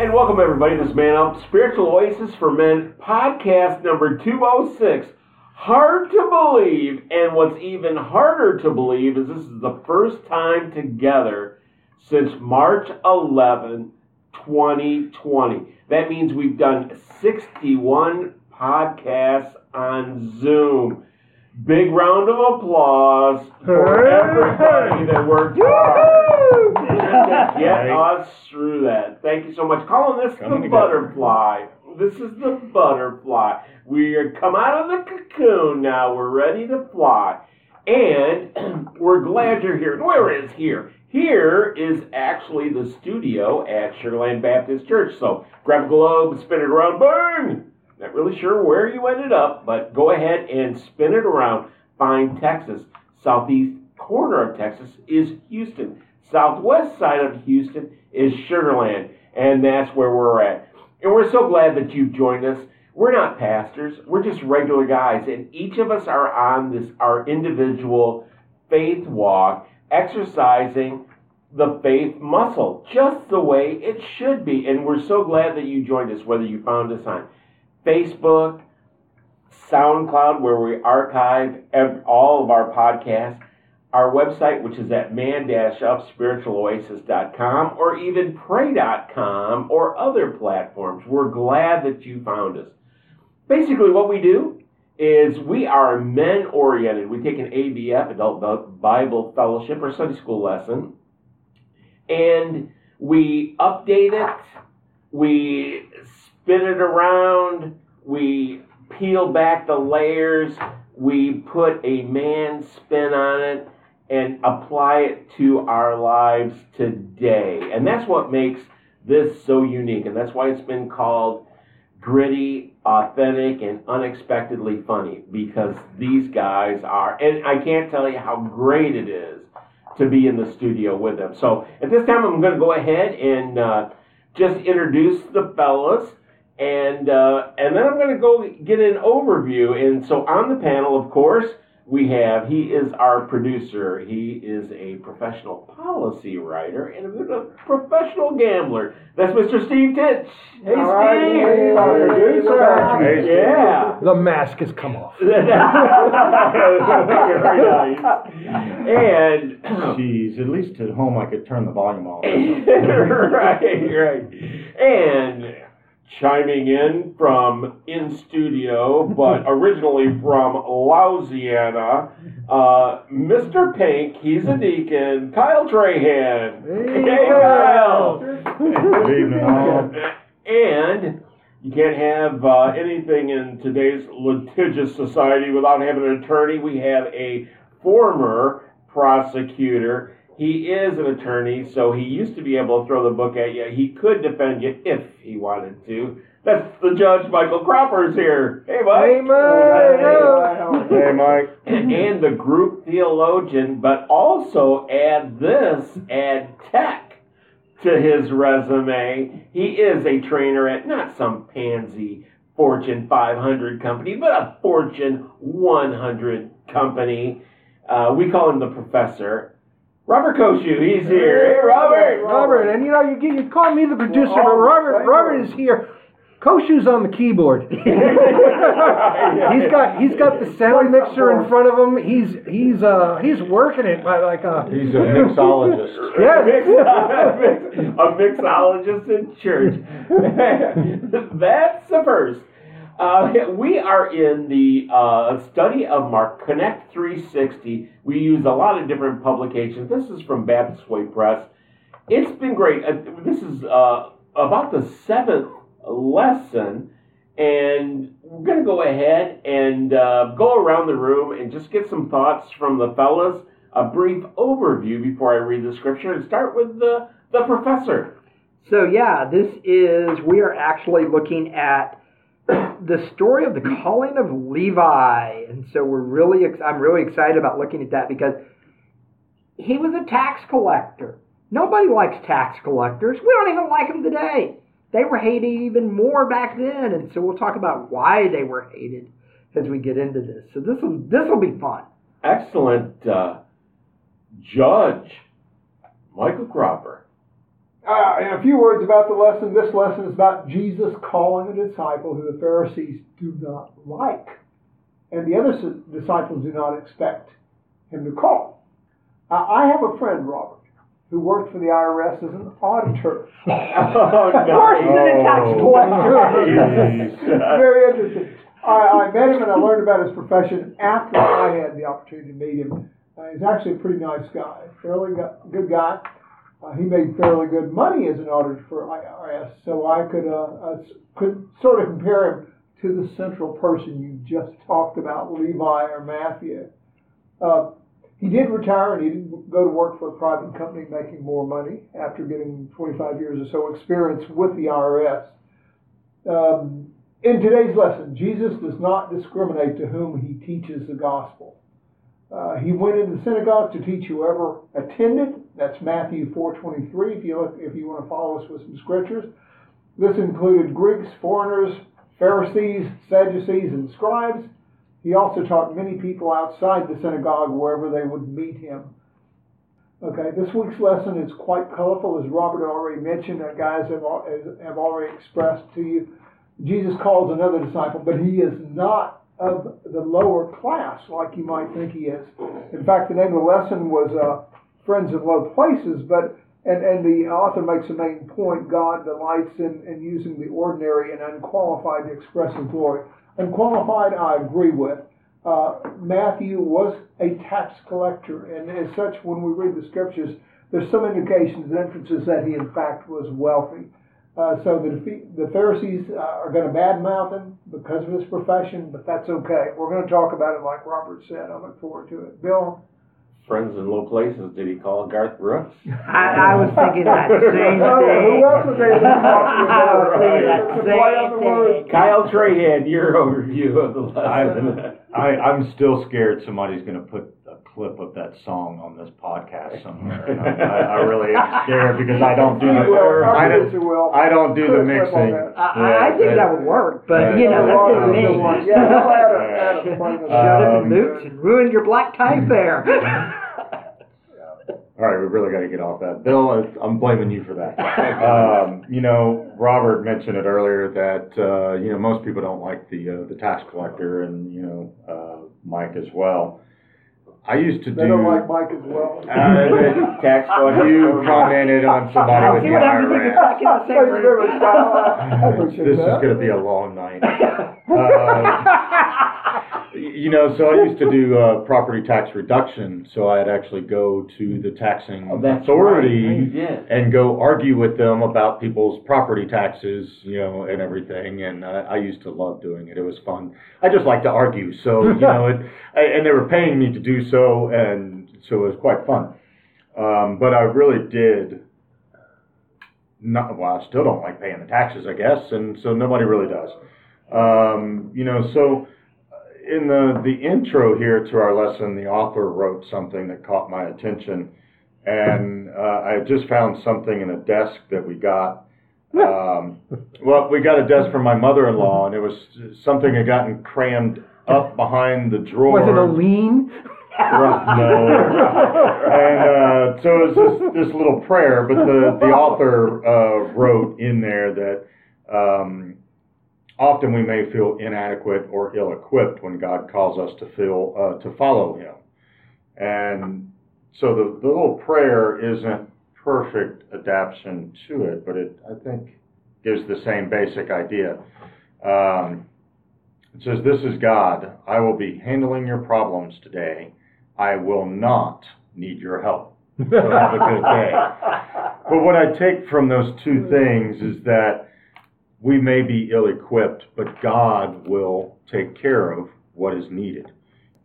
And welcome everybody this Man Up Spiritual Oasis for Men podcast number 206. Hard to believe, and what's even harder to believe is this is the first time together since March 11, 2020. That means we've done 61 podcasts on Zoom. Big round of applause for everybody that worked hard get us through that. Thank you so much. Calling this the butterfly. This is the butterfly. We are come out of the cocoon now. We're ready to fly. And we're glad you're here. Where is here? Here is actually the studio at Sugarland Baptist Church. So grab a globe, spin it around, bang! Not really sure where you ended up, but go ahead and spin it around. Find Texas. Southeast corner of Texas is Houston. Southwest side of Houston is Sugarland. And that's where we're at. And we're so glad that you've joined us. We're not pastors, we're just regular guys. And each of us are on this our individual faith walk, exercising the faith muscle, just the way it should be. And we're so glad that you joined us, whether you found us on Facebook, SoundCloud, where we archive all of our podcasts, our website, which is at man-upspiritualoasis.com, or even pray.com, or other platforms. We're glad that you found us. Basically, what we do is we are men oriented. We take an ABF, Adult Bible Fellowship, or Sunday school lesson, and we update it, we spin it around, we peel back the layers, we put a man spin on it, and apply it to our lives today. And that's what makes this so unique, and that's why it's been called gritty, authentic, and unexpectedly funny because these guys are, and I can't tell you how great it is to be in the studio with them. So at this time, I'm going to go ahead and uh, just introduce the fellas. And, uh, and then I'm going to go get an overview. And so on the panel, of course, we have, he is our producer. He is a professional policy writer and a professional gambler. That's Mr. Steve Titch. Hey, Steve. Hey, Yeah. The mask has come off. Very nice. And Jeez, at least at home I could turn the volume off. right, right. And chiming in from in studio, but originally from Louisiana, uh, Mr. Pink, he's a deacon, Kyle Trahan. Hey, Kyle. Good evening, all. And you can't have uh, anything in today's litigious society without having an attorney. We have a former prosecutor. He is an attorney, so he used to be able to throw the book at you. He could defend you if he wanted to. That's the judge, Michael Cropper's here. Hey, Mike. Hey, Mike. Hey, Mike. and the group theologian, but also add this, add tech to his resume. He is a trainer at not some pansy Fortune 500 company, but a Fortune 100 company. Uh, we call him the professor. Robert Koshu, he's here. Hey, Robert. Robert, and you know, you, you call me the producer, but Robert, Robert is here. Koshu's on the keyboard. he's got he's got the sound mixer in front of him. He's he's uh he's working it by like a He's a mixologist. Mix- a mixologist in church. That's the first. Uh, we are in the uh, study of Mark Connect 360. We use a lot of different publications. This is from Baptist Way Press. It's been great. Uh, this is uh, about the seventh lesson, and we're going to go ahead and uh, go around the room and just get some thoughts from the fellas. A brief overview before I read the scripture and start with the, the professor. So yeah, this is we are actually looking at the story of the calling of Levi, and so we're really ex- I'm really excited about looking at that because he was a tax collector. Nobody likes tax collectors. We don't even like them today. They were hated even more back then, and so we'll talk about why they were hated as we get into this. So this will this will be fun. Excellent uh, judge, Michael Cropper. Uh, in a few words about the lesson, this lesson is about Jesus calling a disciple who the Pharisees do not like, and the other disciples do not expect him to call. Uh, I have a friend, Robert, who worked for the IRS as an auditor. Oh, Of course, he's a tax collector. Very interesting. I, I met him and I learned about his profession after I had the opportunity to meet him. Uh, he's actually a pretty nice guy, fairly go- good guy. Uh, he made fairly good money as an auditor for IRS, so I could uh, uh, could sort of compare him to the central person you just talked about, Levi or Matthew. Uh, he did retire and he didn't go to work for a private company making more money after getting 25 years or so experience with the IRS. Um, in today's lesson, Jesus does not discriminate to whom he teaches the gospel. Uh, he went into the synagogue to teach whoever attended. That's Matthew 4:23. If you look, if you want to follow us with some scriptures, this included Greeks, foreigners, Pharisees, Sadducees, and scribes. He also taught many people outside the synagogue wherever they would meet him. Okay, this week's lesson is quite colorful, as Robert already mentioned. Uh, guys have, have already expressed to you. Jesus calls another disciple, but he is not of the lower class like you might think he is. In fact, the name of the lesson was uh, Friends in Low Places, but and, and the author makes a main point God delights in, in using the ordinary and unqualified to express his glory. Unqualified, I agree with. Uh, Matthew was a tax collector, and as such, when we read the scriptures, there's some indications and inferences that he, in fact, was wealthy. Uh, so the, the Pharisees uh, are going to badmouth him because of his profession, but that's okay. We're going to talk about it like Robert said. I look forward to it. Bill? Friends in low places. Did he call Garth Brooks? I, I was thinking that same Oh, Who else was they talking I was thinking that It's a play on the same thing. Kyle Trahan, your overview of the lesson. I, I'm still scared somebody's gonna put a clip of that song on this podcast somewhere. I, I, I really am scared because I don't do the, Well, I don't. I don't do the mixing. I, I think that would work, but you know, that's just me. Yeah, we'll add a- add a point of that. Showed him Um, the boots and ruined your black tie fair. All right, we really got to get off that. Bill, I'm blaming you for that. Um, you know, Robert mentioned it earlier that uh, you know most people don't like the uh, the tax collector, and you know uh, Mike as well. I used to They do. don't like Mike as well. Uh, Tax collector. you commented on somebody with the what happens IRS. the same Thank you very much, room. Kyle. I appreciate This is that. going to be a long night. Uh, you know, so I used to do uh, property tax reduction, so I'd actually go to the taxing Oh, authority right. And go argue with them about people's property taxes, you know, and everything. And I, I used to love doing it. It was fun. I just like to argue, so you know, it, I- and they were paying me to do so, and so it was quite fun. Um, but I really did. Not, well, I still don't like paying the taxes, I guess, and so nobody really does. Um, you know, so in the the intro here to our lesson, the author wrote something that caught my attention, and uh, I just found something in a desk that we got. Um, well, we got a desk from my mother-in-law, and it was something had gotten crammed up behind the drawer. Was it a lien? Right, no. and uh, so it was this, this little prayer, but the, the author uh, wrote in there that um, often we may feel inadequate or ill-equipped when God calls us to feel uh, to follow Him. And so the, the little prayer isn't perfect adaptation to it, but it I think gives the same basic idea. Um, it says, This is God. I will be handling your problems today. I will not need your help. So have a good day. But what I take from those two things is that we may be ill equipped, but God will take care of what is needed.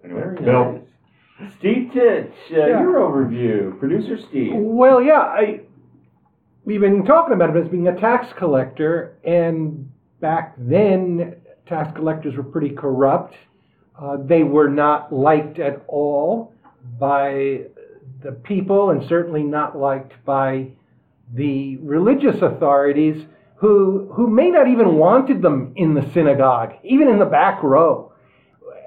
Anyway, Very Bill. nice. Steve Titch, uh, Yeah. your overview. Producer Steve. Well, yeah, I we've been talking about him as being a tax collector, and back then tax collectors were pretty corrupt. Uh, they were not liked at all by the people, and certainly not liked by the religious authorities, who who may not even wanted them in the synagogue, even in the back row.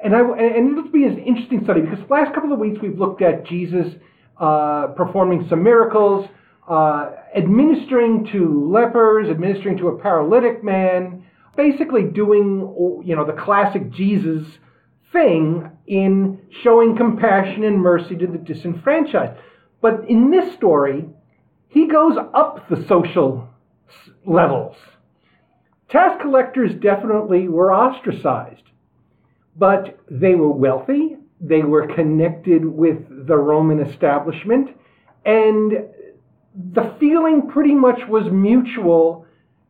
And I and it'll be an interesting study because the last couple of weeks we've looked at Jesus uh, performing some miracles, uh, administering to lepers, administering to a paralytic man, basically doing you know the classic Jesus thing in showing compassion and mercy to the disenfranchised. But in this story, he goes up the social levels. Tax collectors definitely were ostracized, but they were wealthy, they were connected with the Roman establishment, and the feeling pretty much was mutual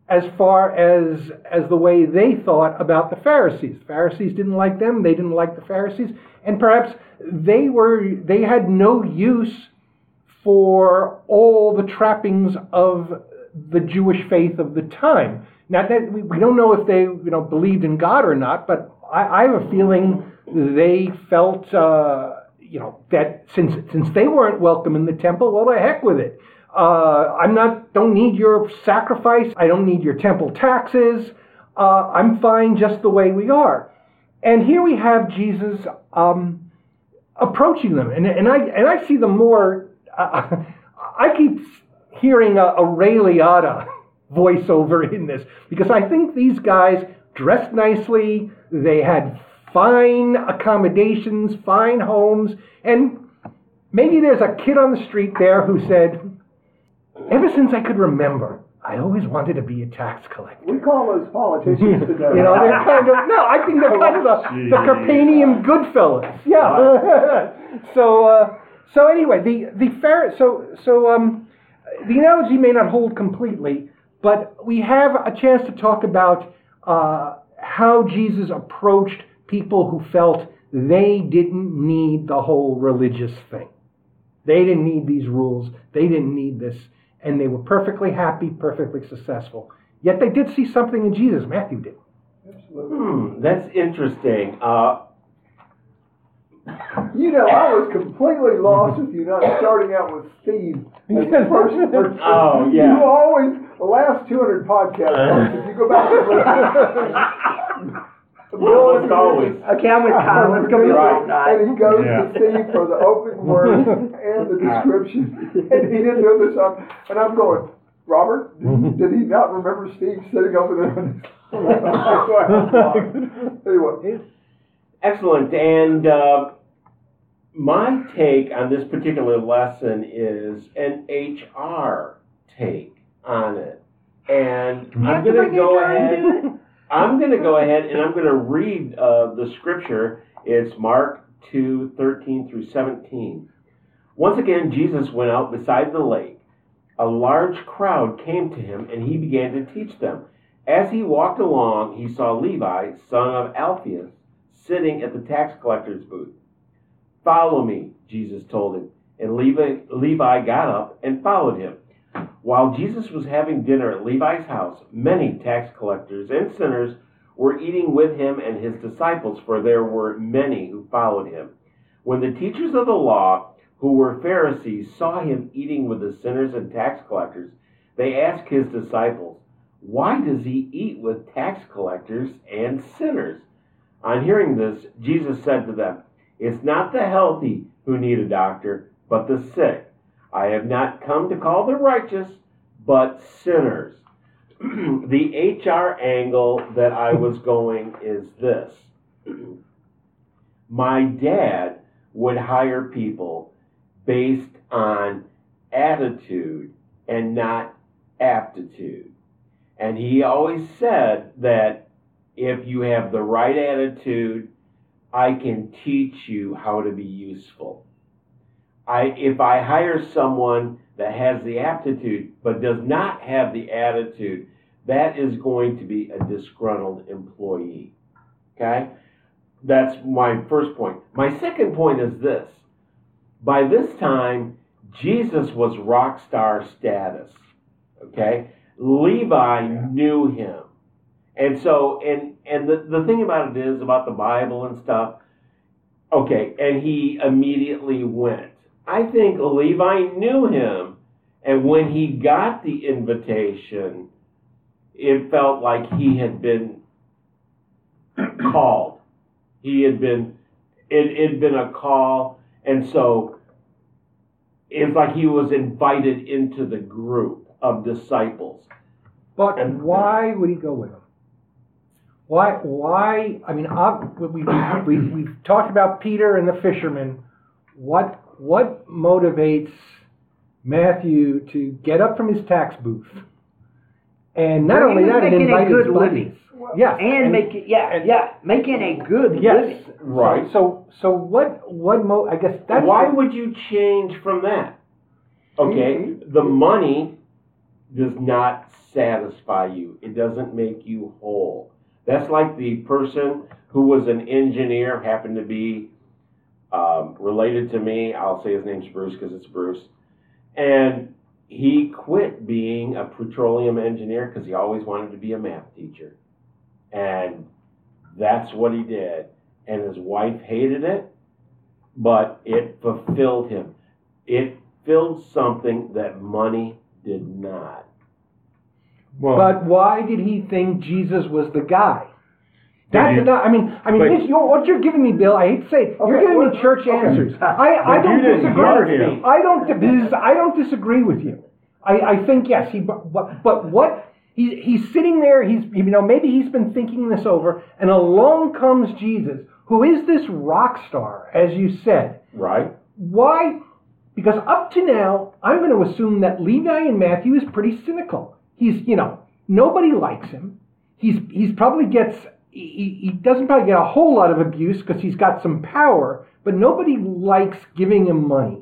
as far as as the way they thought about the Pharisees. Pharisees didn't like them, they didn't like the Pharisees, and perhaps they were they had no use for all the trappings of the Jewish faith of the time. Now that we, we don't know if they you know believed in God or not, but I, I have a feeling they felt uh, you know that since since they weren't welcome in the temple, well, the heck with it. Uh, I'm not don't need your sacrifice. I don't need your temple taxes. Uh, I'm fine just the way we are. And here we have Jesus um, approaching them, and, and I and I see them more. Uh, I keep hearing a, a Ray Liotta voiceover in this because I think these guys dressed nicely. They had fine accommodations, fine homes, and maybe there's a kid on the street there who said, Ever since I could remember, I always wanted to be a tax collector. We call those politicians today. You know, they're kind of no. I think they're kind of the, the Capernaum Goodfellas. Yeah. so uh, so anyway, the the fair. So so um, the analogy may not hold completely, but we have a chance to talk about uh, how Jesus approached people who felt they didn't need the whole religious thing. They didn't need these rules. They didn't need this and they were perfectly happy, perfectly successful. Yet they did see something in Jesus. Matthew did. Hmm, that's interesting. Uh, you know, I was completely lost with you not starting out with Steve as the first person. Oh, yeah. You always, the last 200 podcasts, if you go back and listen, Almost always. Okay, I'm with Kyle. Let's go with Right. right. And he goes Yeah. to Steve for the opening words and the description. And he didn't do this up. And I'm going, Robert, did, did he not remember Steve sitting over there? anyway, Excellent. And uh, my take on this particular lesson is an HR take on it. And I'm going to go ahead. I'm going to go ahead and I'm going to read uh, the scripture. It's Mark 2 13 through 17. Once again, Jesus went out beside the lake. A large crowd came to him, and he began to teach them. As he walked along, he saw Levi, son of Alphaeus, sitting at the tax collector's booth. Follow me, Jesus told him. And Levi, Levi got up and followed him. While Jesus was having dinner at Levi's house, many tax collectors and sinners were eating with him and his disciples, for there were many who followed him. When the teachers of the law, who were Pharisees, saw him eating with the sinners and tax collectors, they asked his disciples, Why does he eat with tax collectors and sinners? On hearing this, Jesus said to them, It's not the healthy who need a doctor, but the sick. I have not come to call the righteous, but sinners. the HR angle that I was going is this. My dad would hire people based on attitude and not aptitude. And he always said that if you have the right attitude, I can teach you how to be useful. I, if I hire someone that has the aptitude but does not have the attitude, that is going to be a disgruntled employee. Okay? That's my first point. My second point is this. By this time, Jesus was rock star status. Okay? Levi knew him. And so, and and the, the thing about it is about the Bible and stuff. Okay, and he immediately went. I think Levi knew him, and when he got the invitation, it felt like he had been called. He had been, it had been a call, and so it's like he was invited into the group of disciples. But and, why would he go with him? Why? Why? I mean, ob- we, we, we, we've talked about Peter and the fisherman. What what motivates Matthew to get up from his tax booth and not Well, only that, and making a invite his good buddies? living. Yes, and, make it, yeah, and- yeah, making a good yes, living. Right. So so what what mo? I guess that's Why would you change from that? Okay, mm-hmm. the money does not satisfy you. It doesn't make you whole. That's like the person who was an engineer, happened to be um, related to me. I'll say his name's Bruce because it's Bruce. And he quit being a petroleum engineer because he always wanted to be a math teacher. And that's what he did. And his wife hated it, but it fulfilled him. It filled something that money did not. Well, But why did he think Jesus was the guy? That's you- not. I mean, I mean, but- this, you're, what you're giving me, Bill. I hate to say, it, you're Okay, giving well, me church okay. answers. I, I don't disagree. with him. I don't. This is, I don't disagree with you. I, I think yes. He. But, but, but what? He, he's sitting there. He's you know maybe he's been thinking this over, and along comes Jesus, who is this rock star, as you said. Right? Why? Because up to now, I'm going to assume that Levi and Matthew is pretty cynical. He's, you know, nobody likes him. He's, he's probably gets, he, he doesn't probably get a whole lot of abuse because he's got some power, but nobody likes giving him money.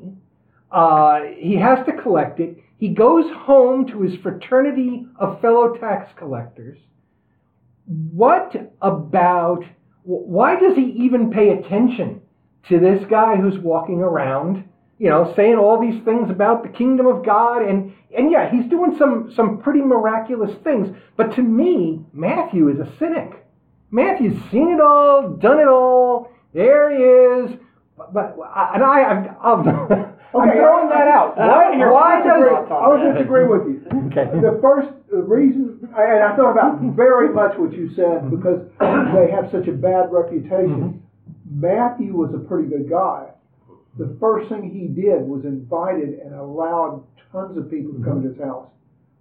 Uh, he has to collect it. He goes home to his fraternity of fellow tax collectors. What about, why does he even pay attention to this guy who's walking around, you know, saying all these things about the kingdom of God, and and yeah, he's doing some some pretty miraculous things. But to me, Matthew is a cynic. Matthew's seen it all, done it all. There he is. But, but and I, I'm, I'm, I'm Okay, throwing that out. Why, why disagree. does? I would disagree with you. Okay. The first reason, and I thought about very much what you said mm-hmm. because they have such a bad reputation. Mm-hmm. Matthew was a pretty good guy. The first thing he did was invited and allowed tons of people to come to his house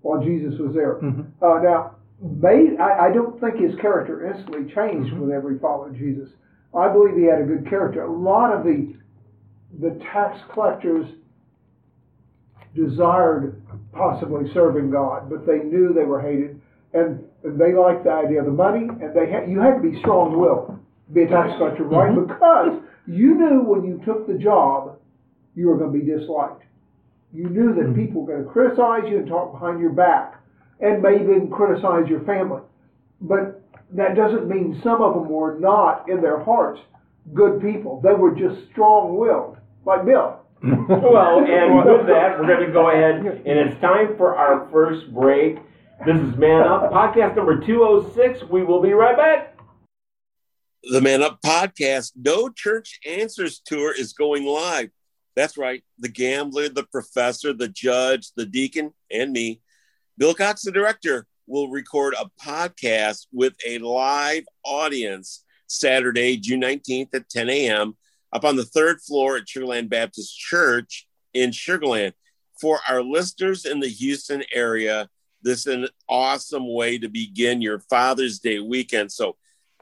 while Jesus was there. Mm-hmm. Uh, now, may, I, I don't think his character instantly changed mm-hmm. whenever he followed Jesus. I believe he had a good character. A lot of the the tax collectors desired possibly serving God, but they knew they were hated, and, and they liked the idea of the money, and they had, you had to be strong-willed to be a tax collector, right? Mm-hmm. Because you knew when you took the job, you were going to be disliked. You knew that hmm. people were going to criticize you and talk behind your back, and maybe even criticize your family. But that doesn't mean some of them were not in their hearts good people. They were just strong-willed, like Bill. Well, and with that, we're going to go ahead, and it's time for our first break. This is Man Up, podcast number 206. We will be right back. The Man Up podcast, No Church Answers Tour is going live. That's right. The gambler, the professor, the judge, the deacon, and me, Bill Cox, the director, will record a podcast with a live audience Saturday, June 19th at 10 a.m. up on the third floor at Sugarland Baptist Church in Sugarland. For our listeners in the Houston area, this is an awesome way to begin your Father's Day weekend. So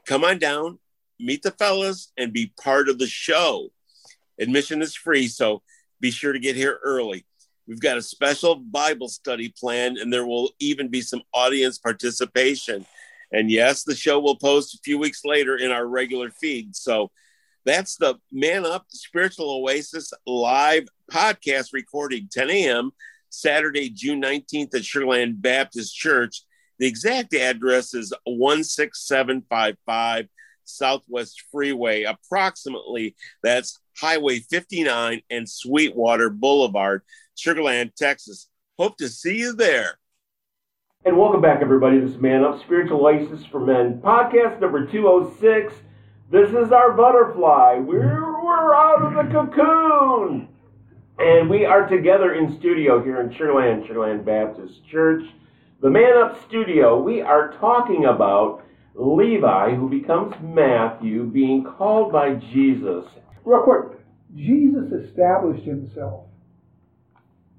come on down, meet the fellas, and be part of the show. Admission is free, so be sure to get here early. We've got a special Bible study planned, and there will even be some audience participation. And yes, the show will post a few weeks later in our regular feed. So that's the Man Up Spiritual Oasis live podcast recording, 10 a.m., Saturday, June 19th at Sugarland Baptist Church. The exact address is 16755 Southwest Freeway. Approximately, that's Highway 59 and Sweetwater Boulevard, Sugarland, Texas. Hope to see you there. And welcome back, everybody. This is Man Up Spiritual Oasis for Men podcast number 206. This is our butterfly. We're, we're out of the cocoon. And we are together in studio here in Sugarland, Sugarland Baptist Church. The Man Up Studio, we are talking about Levi, who becomes Matthew, being called by Jesus. Real quick, Jesus established himself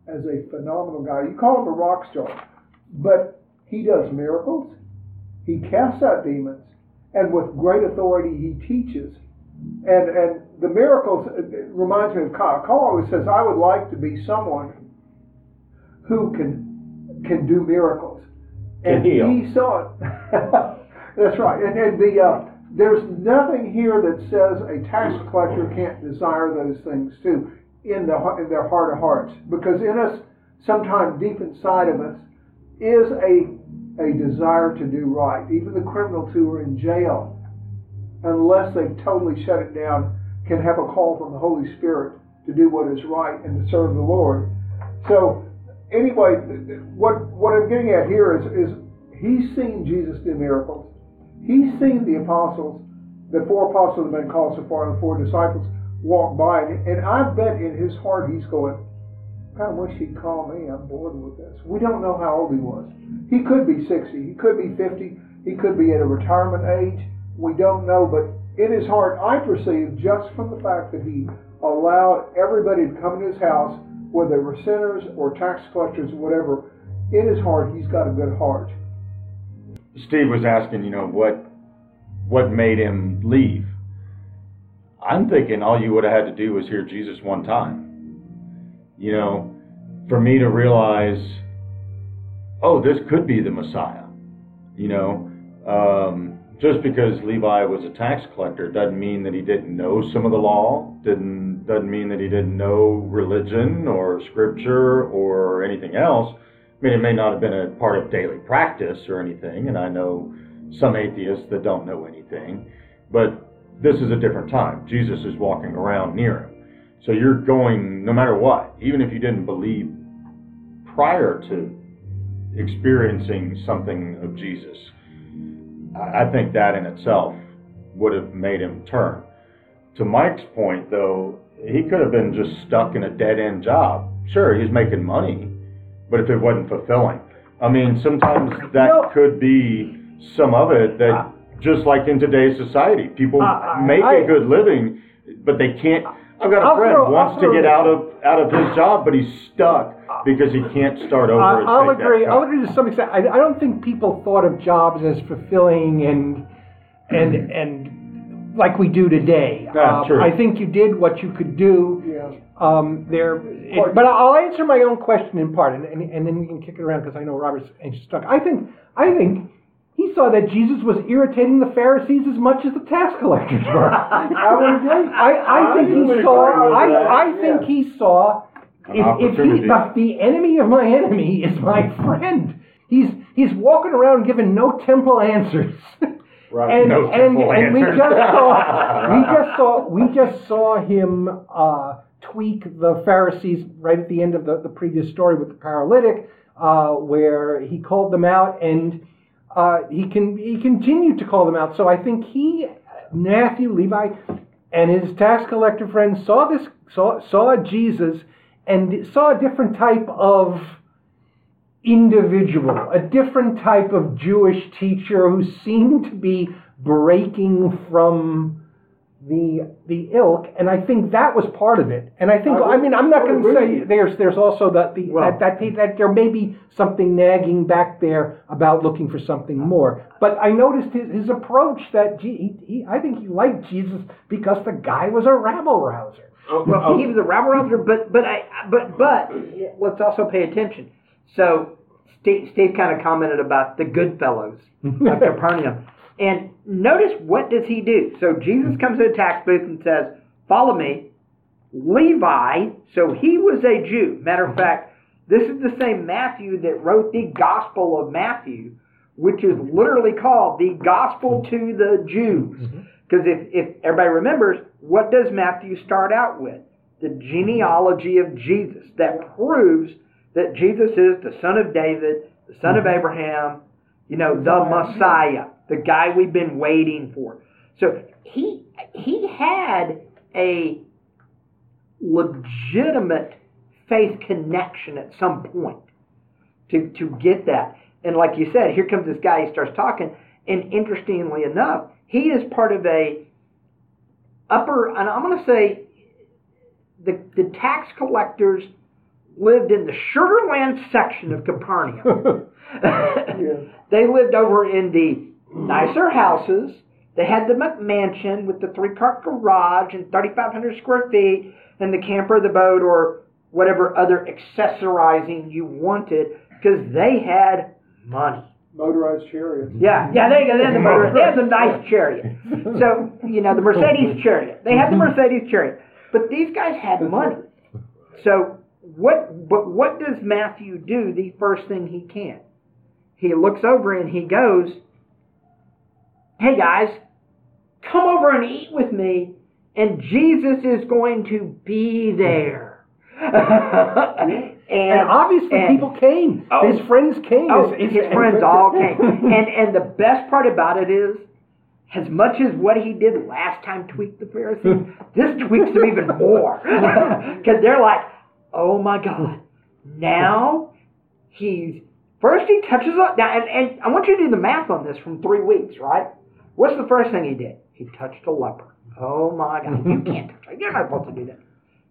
as a phenomenal guy. You call him a rock star, but he does miracles, he casts out demons, and with great authority he teaches. And and the miracles uh, reminds me of Kyle. Kyle always says, "I would like to be someone who can can do miracles." And heal. he saw it. That's right. And and the uh, there's nothing here that says a tax collector can't desire those things too in the in their heart of hearts because in us, sometime deep inside of us, is a a desire to do right. Even the criminals who are in jail, unless they've totally shut it down, can have a call from the Holy Spirit to do what is right and to serve the Lord. So, anyway, what what I'm getting at here is is he's seen Jesus do miracles. He's seen the apostles, the four apostles have been called so far, and the four disciples walk by, and, and I bet in his heart he's going, I wish he'd call me. I'm bored with this. We don't know how old he was. He could be 60. He could be 50. He could be at a retirement age. We don't know. But in his heart, I perceive just from the fact that he allowed everybody to come to his house, whether they were sinners or tax collectors or whatever, in his heart, he's got a good heart. Steve was asking, you know, what what made him leave. I'm thinking all you would have had to do was hear Jesus one time. You know, for me to realize, oh, this could be the Messiah. You know, um, just because Levi was a tax collector doesn't mean that he didn't know some of the law. Didn't doesn't mean that he didn't know religion or scripture or anything else. I mean, it may not have been a part of daily practice or anything, and I know some atheists that don't know anything, but this is a different time. Jesus is walking around near him. So you're going, no matter what, even if you didn't believe prior to experiencing something of Jesus, I think that in itself would have made him turn. To Mike's point, though, he could have been just stuck in a dead end job. Sure, he's making money, but if it wasn't fulfilling, I mean, sometimes that No. could be some of it that uh. just like in today's society, people uh, uh, I- make I- a good living, but they can't. I've got a I'll friend throw- wants I'll to throw- get out of out of his job, but he's stuck because he can't start over. I, and I'll agree. I'll agree to some extent. I, I don't think people thought of jobs as fulfilling and and mm-hmm. and like we do today. Yeah, Um, true. I think you did what you could do. Yeah. Um, there, it, but I'll answer my own question in part, and, and, and then we can kick it around because I know Robert's anxious to talk. I think I think he saw that Jesus was irritating the Pharisees as much as the tax collectors were. I would agree. I, I think he saw. agree with that, I, I think he saw. If, if he, the, enemy of my enemy is my friend, he's he's walking around giving no temple answers. Right. And, No and, temple and we just saw we just saw we just saw him uh, tweak the Pharisees right at the end of the, the previous story with the paralytic, uh, where he called them out and uh, he can he continued to call them out. So I think he Matthew Levi and his tax collector friends saw this saw saw Jesus and saw a different type of individual, a different type of Jewish teacher who seemed to be breaking from the the ilk, and I think that was part of it. And I think I, mean I'm not going to say there's there's also that the Well- that, that that there may be something nagging back there about looking for something more. But I noticed his, his approach that he, he, I think he liked Jesus because the guy was a rabble rouser. Oh, oh. Well, oh, he was a rabble rouser, but but I but but let's also pay attention. So Steve, Steve kind of commented about the good fellows of Capernaum, and notice what does he do? So Jesus comes to the tax booth and says, "Follow me." Levi, so he was a Jew. Matter of fact, this is the same Matthew that wrote the Gospel of Matthew, which is literally called the Gospel to the Jews. Mm-hmm. Because if, if everybody remembers, what does Matthew start out with? The genealogy of Jesus that proves that Jesus is the son of David, the son of mm-hmm. Abraham, you know, the Messiah, the guy we've been waiting for. So he he had a legitimate faith connection at some point to to get that. And like you said, here comes this guy. He starts talking, and interestingly enough, he is part of a upper. And I'm going to say the the tax collectors lived in the Sugarland section of Capernaum. They lived over in the nicer houses. They had the McMansion with the three car garage and 3,500 square feet and the camper, the boat, or whatever other accessorizing you wanted because they had money. Motorized chariots. Yeah, yeah, they, they had the motor, they had the nice chariot. So, you know, the Mercedes chariot. They had the Mercedes chariot. But these guys had money. So what but what does Matthew do the first thing he can? He looks over and he goes, Hey guys, come over and eat with me, and Jesus is going to be there. and, And obviously, and- people came. Oh. His friends came. Oh, His- his friends all came. And and the best part about it is, as much as what he did last time tweaked the Pharisees, this tweaks them even more. Because they're like, oh my God, now he's first he touches up now, and, and I want you to do the math on this from three weeks, right? What's the first thing he did? He touched a leper. Oh my God, you can't touch that. You're not supposed to do that.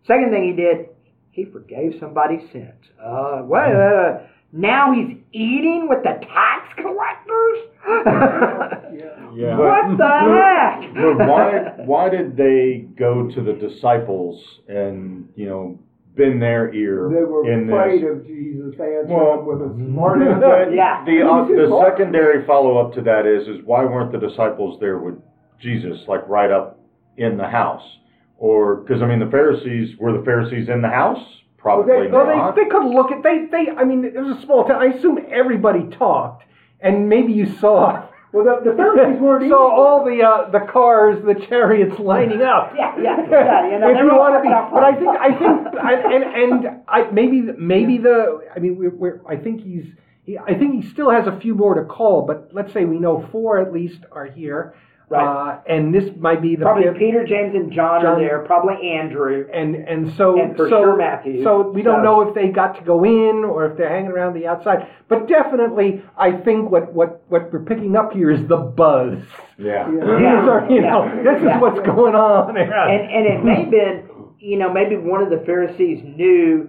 Second thing he did, he forgave somebody's sins. Uh, wait, wait, wait. Now he's eating with the tax collectors? Yeah. What the heck? But why why did they go to the disciples and you know bend their ear They were in afraid this? of Jesus answering Well, with a smart answer. Yeah. the uh, the secondary follow up to that is is why weren't the disciples there with Jesus like right up in the house or because I mean the Pharisees were the Pharisees in the house probably Well, they- Well, not. they, they could look at they they. I mean, it was a small town. I assume everybody talked, and maybe you saw Well, the, the Pharisees weren't saw all the uh, the cars, the chariots lining up. Yeah, yeah, yeah, you know, if you want to be, but I think I think I, and and I maybe maybe the I mean we're, we're I think he's he, I think he still has a few more to call, but let's say we know four at least are here, Right. Uh, and this might be the Probably fifth. Peter, James, and John, John- are there. Probably Andrew. and and so And for so, sure Matthew. So we don't So- know if they got to go in or if they're hanging around the outside. But definitely, I think what what what we're picking up here is the buzz. yeah. These are, you know, yeah, this is yeah. what's going on. And and it may have been, you know, maybe one of the Pharisees knew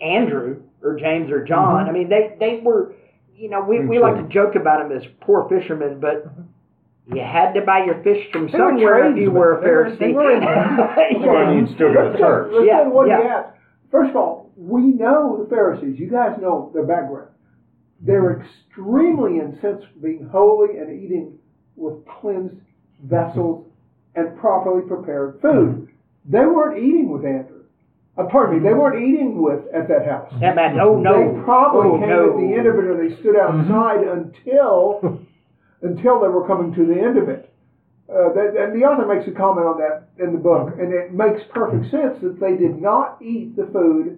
Andrew or James or John. Mm-hmm. I mean, they they were, you know, we, we like to joke about them as poor fishermen, but you had to buy your fish from They somewhere if you were a They were- Pharisee. they were in- Well, you'd still go to church. Let's Yeah, say what yeah. he asked. First of all, we know the Pharisees. You guys know their background. They're mm-hmm. extremely incensed for being holy and eating with cleansed vessels and properly prepared food. Mm-hmm. They weren't eating with Andrew. Uh, pardon me, they mm-hmm. weren't eating with at that house. That man, oh no, They probably oh, came no. at the end of it, or they stood outside until until they were coming to the end of it. Uh, that, and the author makes a comment on that in the book, mm-hmm. and it makes perfect mm-hmm. sense that they did not eat the food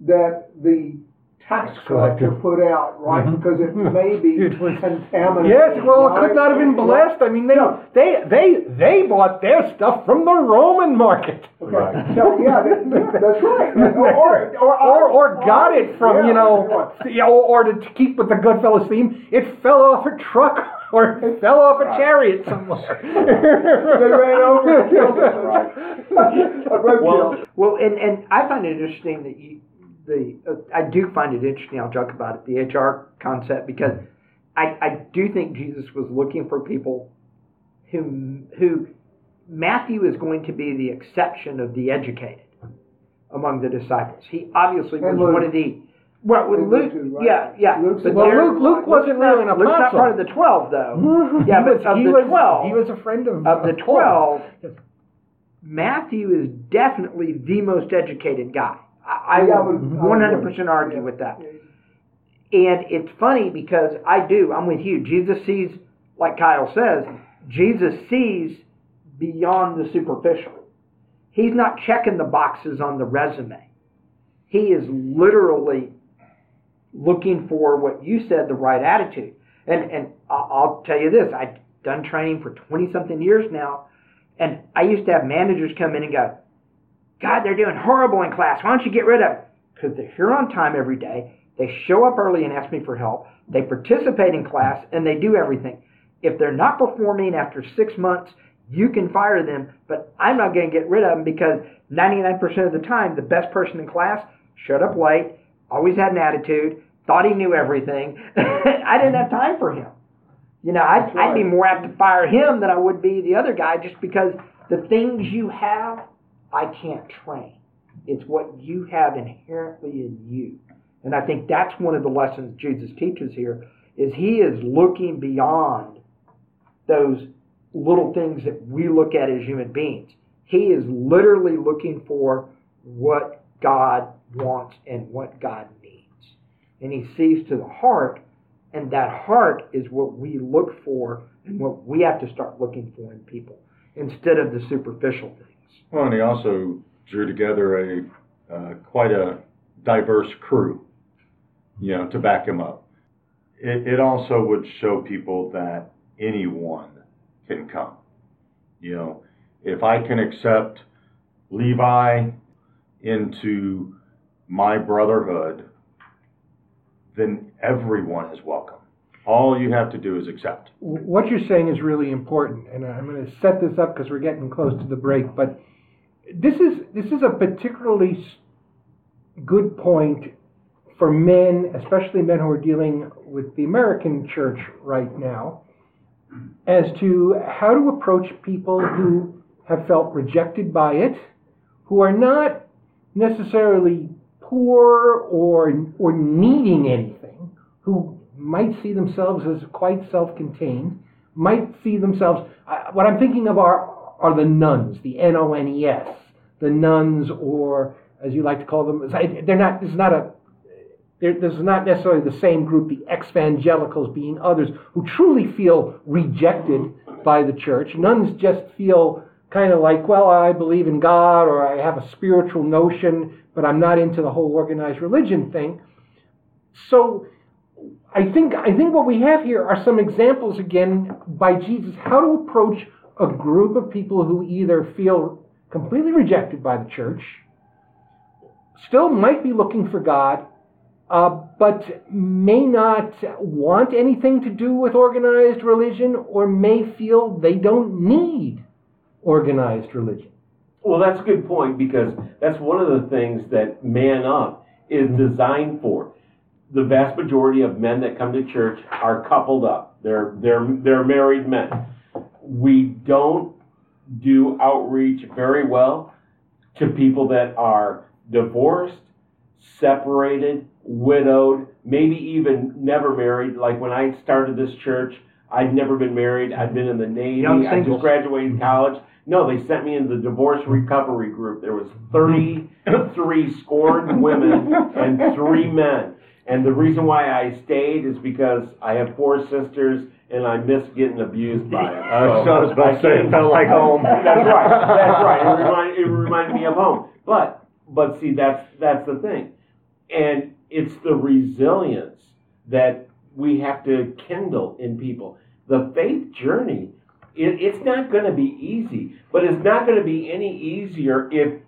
that the tax collector put out, right? Mm-hmm. Because it may be It was- contaminated. Yes, well, it could not have been blessed. I mean, they they they they bought their stuff from the Roman market, Okay, so yeah, that, that's right. Or, or, or, or or got it from Yeah, you know, that's you or to, to keep with the Goodfellas theme, it fell off a truck or fell off a chariot somewhere. They ran over and killed it. Right. A roadkill. Well, and, and I find it interesting that you, the uh, I do find it interesting. I'll joke about it, the HR concept, because I, I do think Jesus was looking for people who who Matthew is going to be the exception of the educated among the disciples. He obviously was And Luke. one of the well, with Luke, right? yeah, yeah. Luke's but well, Luke, Luke wasn't really an not, Luke's not part of the twelve, though. yeah, but of he the was, twelve, he was a friend of of the. 12, Matthew is definitely the most educated guy. I, Yeah, would would- I would 100% argue Yeah. with that. And it's funny because I do, I'm with you. Jesus sees, like Kyle says, Jesus sees beyond the superficial. He's not checking the boxes on the resume. He is literally looking for what you said, the right attitude. And and I'll tell you this: I've done training for twenty something years now, and I used to have managers come in and go, "God, they're doing horrible in class. Why don't you get rid of?" Because they're here on time every day. They show up early and ask me for help. They participate in class and they do everything. If they're not performing after six months, you can fire them, but I'm not going to get rid of them because 99% of the time, the best person in class showed up late, always had an attitude, thought he knew everything. I didn't have time for him. You know, I'd, right. I'd be more apt to fire him than I would be the other guy just because the things you have, I can't train. It's what you have inherently in you. And I think that's one of the lessons Jesus teaches here is he is looking beyond those little things that we look at as human beings. He is literally looking for what God wants and what God needs. And he sees to the heart, and that heart is what we look for and what we have to start looking for in people instead of the superficial things. Well, and he also drew together a uh, quite a diverse crew, you know, to back him up. It, it also would show people that anyone can come. You know, if I can accept Levi into my brotherhood, then everyone is welcome. All you have to do is accept. What you're saying is really important, and I'm going to set this up because we're getting close to the break. But this is this is a particularly good point for men, especially men who are dealing with the American church right now, as to how to approach people who have felt rejected by it, who are not necessarily poor or or needing anything, who might see themselves as quite self-contained, might see themselves. Uh, what I'm thinking of are are the nones, the N-O-N-E-S, the nones, or as you like to call them. They're not. Is not a. This is not necessarily the same group, the exvangelicals being others who truly feel rejected by the church. Nones just feel kind of like, well, I believe in God or I have a spiritual notion, but I'm not into the whole organized religion thing. So I think I think what we have here are some examples again by Jesus how to approach a group of people who either feel completely rejected by the church, still might be looking for God, uh, but may not want anything to do with organized religion or may feel they don't need organized religion. Well, that's a good point because that's one of the things that Man Up is designed for. The vast majority of men that come to church are coupled up. They're they're they're married men. We don't do outreach very well to people that are divorced, separated, widowed, maybe even never married. Like when I started this church, I'd never been married. I'd been in the Navy. Young I just singles. graduated college. No, they sent me into the divorce recovery group. There was 33 scorned women and three men. And the reason why I stayed is because I have four sisters and I miss getting abused by them. So I was about to say, it felt like home. That's right. That's right. It reminded, it reminded me of home. But but see, that's that's the thing, and it's the resilience that we have to kindle in people. The faith journey, it, it's not going to be easy, but it's not going to be any easier if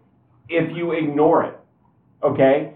if you ignore it. Okay.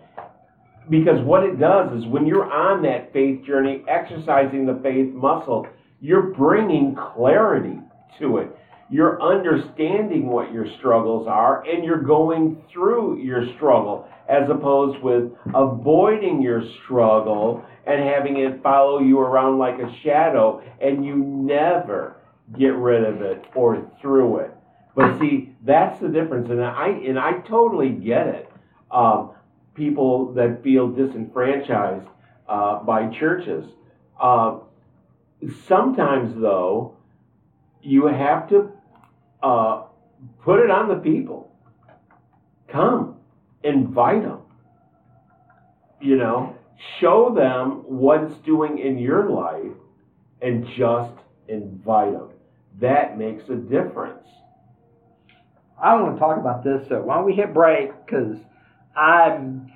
Because what it does is when you're on that faith journey, exercising the faith muscle, you're bringing clarity to it. You're understanding what your struggles are and you're going through your struggle as opposed with avoiding your struggle and having it follow you around like a shadow and you never get rid of it or through it. But see, that's the difference, and I and I totally get it. Um, people that feel disenfranchised uh, by churches. Uh, sometimes, though, you have to uh, put it on the people. Come, invite them. You know, show them what it's doing in your life, and just invite them. That makes a difference. I want to talk about this, so why don't we hit break? Because I'm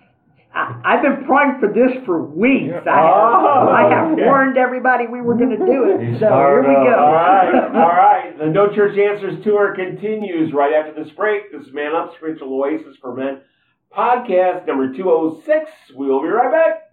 I, I've been praying for this for weeks. I have, Oh, I have okay. warned everybody we were going to do it. So here we go. All right, all right. The No Church Answers tour continues right after this break. This is Man Up Spiritual Oasis for Men podcast number 206. We will be right back.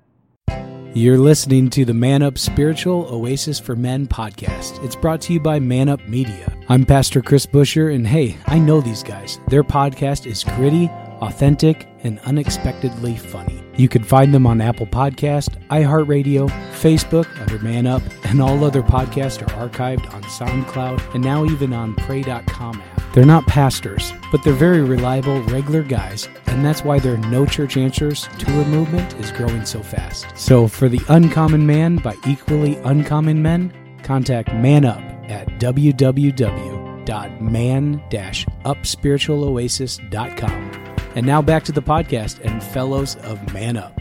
You're listening to the Man Up Spiritual Oasis for Men podcast. It's brought to you by Man Up Media. I'm Pastor Chris Busher, and hey, I know these guys. Their podcast is gritty, authentic, and unexpectedly funny. You can find them on Apple Podcast, iHeartRadio, Facebook under Man Up, and all other podcasts are archived on SoundCloud and now even on Pray.com app. They're not pastors, but they're very reliable, regular guys, and that's why their No Church Answers tour movement is growing so fast. So, for the Uncommon Man by Equally Uncommon Men, contact Man Up at www.man-upspiritualoasis.com. And now back to the podcast and fellows of Man Up.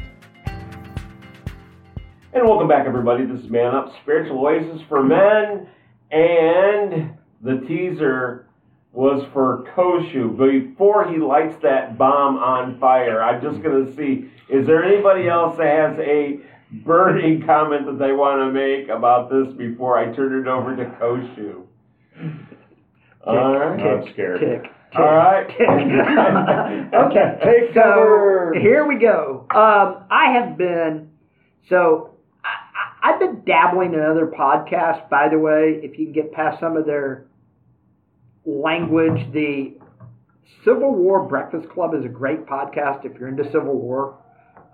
And welcome back, everybody. This is Man Up Spiritual Oasis for Men. And the teaser was for Koshu. Before he lights that bomb on fire, I'm just going to see is there anybody else that has a burning comment that they want to make about this before I turn it over to Koshu? All right. I'm scared. Tick. All right. okay, Take so cover. here we go. Um, I have been so I, I've been dabbling in other podcasts. By the way, if you can get past some of their language, the Civil War Breakfast Club is a great podcast if you're into Civil War.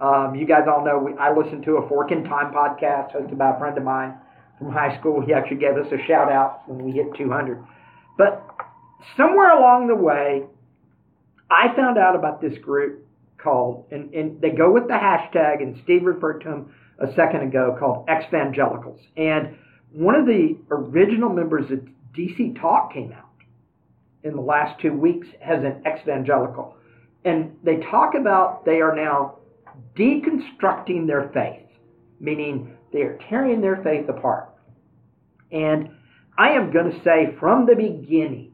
Um, you guys all know we, I listen to a Fork in Time podcast hosted by a friend of mine from high school. He actually gave us a shout out when we hit 200. But somewhere along the way, I found out about this group called, and, and they go with the hashtag, and Steve referred to them a second ago, called Exvangelicals. And one of the original members of DC Talk came out in the last two weeks as an exvangelical. And they talk about they are now deconstructing their faith, meaning they are tearing their faith apart. And I am going to say from the beginning,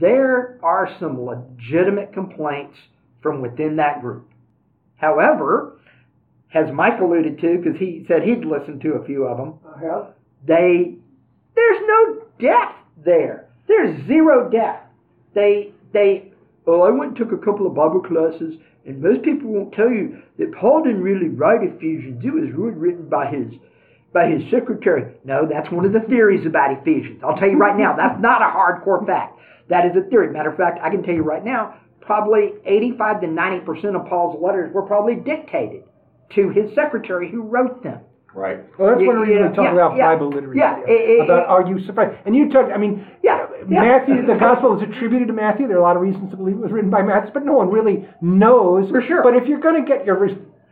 there are some legitimate complaints from within that group. However, as Mike alluded to, because he said he'd listened to a few of them, have. they there's no depth there. There's zero depth. They they oh I went and took a couple of Bible classes and most people won't tell you that Paul didn't really write Ephesians. It was really written by his by his secretary. No, that's one of the theories about Ephesians. I'll tell you right now, that's not a hardcore fact. That is a theory. Matter of fact, I can tell you right now, probably 85 to 90% of Paul's letters were probably dictated to his secretary who wrote them. Right. Well, that's one Yeah, reason yeah, we talk yeah, about yeah, Bible literacy. yeah, it- it- about it- are you surprised? And you talked. I mean, Yeah, yeah. Matthew. The gospel is attributed to Matthew. There are a lot of reasons to believe it was written by Matthew, but no one really knows For sure. But if you're going to get your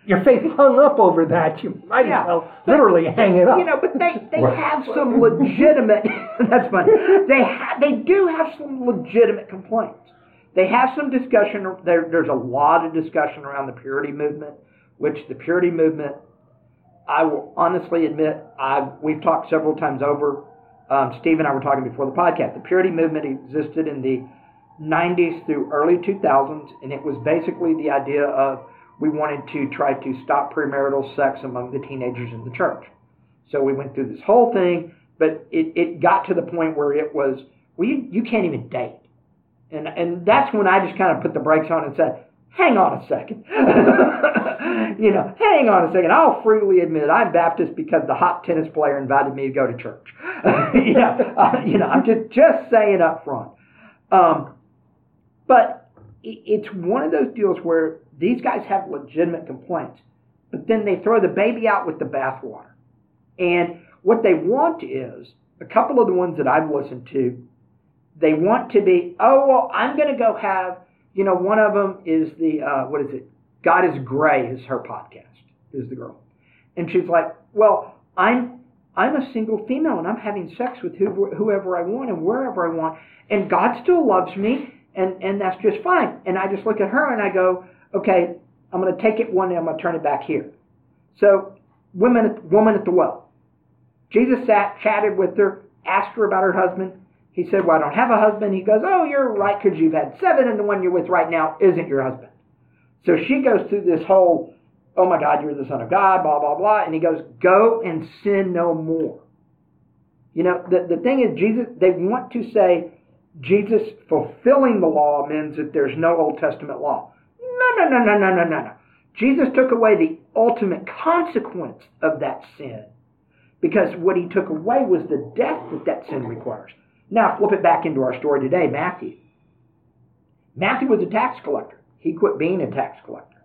your faith hung up over that, you might Yeah. as well literally hang it up. You know, but they, they Right. have some legitimate. that's funny. They ha- they do have some legitimate complaints. They have some discussion. There, there's a lot of discussion around the purity movement, which the purity movement, I will honestly admit, I we've talked several times over. Um, Steve and I were talking before the podcast. The purity movement existed in the 90s through early 2000s, and it was basically the idea of we wanted to try to stop premarital sex among the teenagers in the church. So we went through this whole thing, but it, it got to the point where it was, well, you, you can't even date. And, and that's when I just kind of put the brakes on and said, hang on a second. you know, hang on a second. I'll freely admit I'm Baptist because the hot tennis player invited me to go to church. you, know, uh, you know, I'm just, just saying up front. Um, but it, it's one of those deals where these guys have legitimate complaints, but then they throw the baby out with the bathwater. And what they want is a couple of the ones that I've listened to, they want to be, oh, well, I'm going to go have, you know, one of them is the, uh, what is it? God is Grey is her podcast, is the girl. And she's like, well, I'm, I'm a single female and I'm having sex with whoever, whoever I want and wherever I want. And God still loves me and, and that's just fine. And I just look at her and I go, okay, I'm going to take it one day, I'm going to turn it back here. So, women, woman at the well. Jesus sat, chatted with her, asked her about her husband. He said, Well, I don't have a husband. He goes, Oh, you're right, because you've had seven, and the one you're with right now isn't your husband. So she goes through this whole, oh my God, you're the Son of God, blah, blah, blah. And he goes, go and sin no more. You know, the, the thing is, Jesus, they want to say Jesus fulfilling the law means that there's no Old Testament law. No, no, no, no, no, no, no, no. Jesus took away the ultimate consequence of that sin because what he took away was the death that that sin requires. Now, flip it back into our story today, Matthew. Matthew was a tax collector. He quit being a tax collector.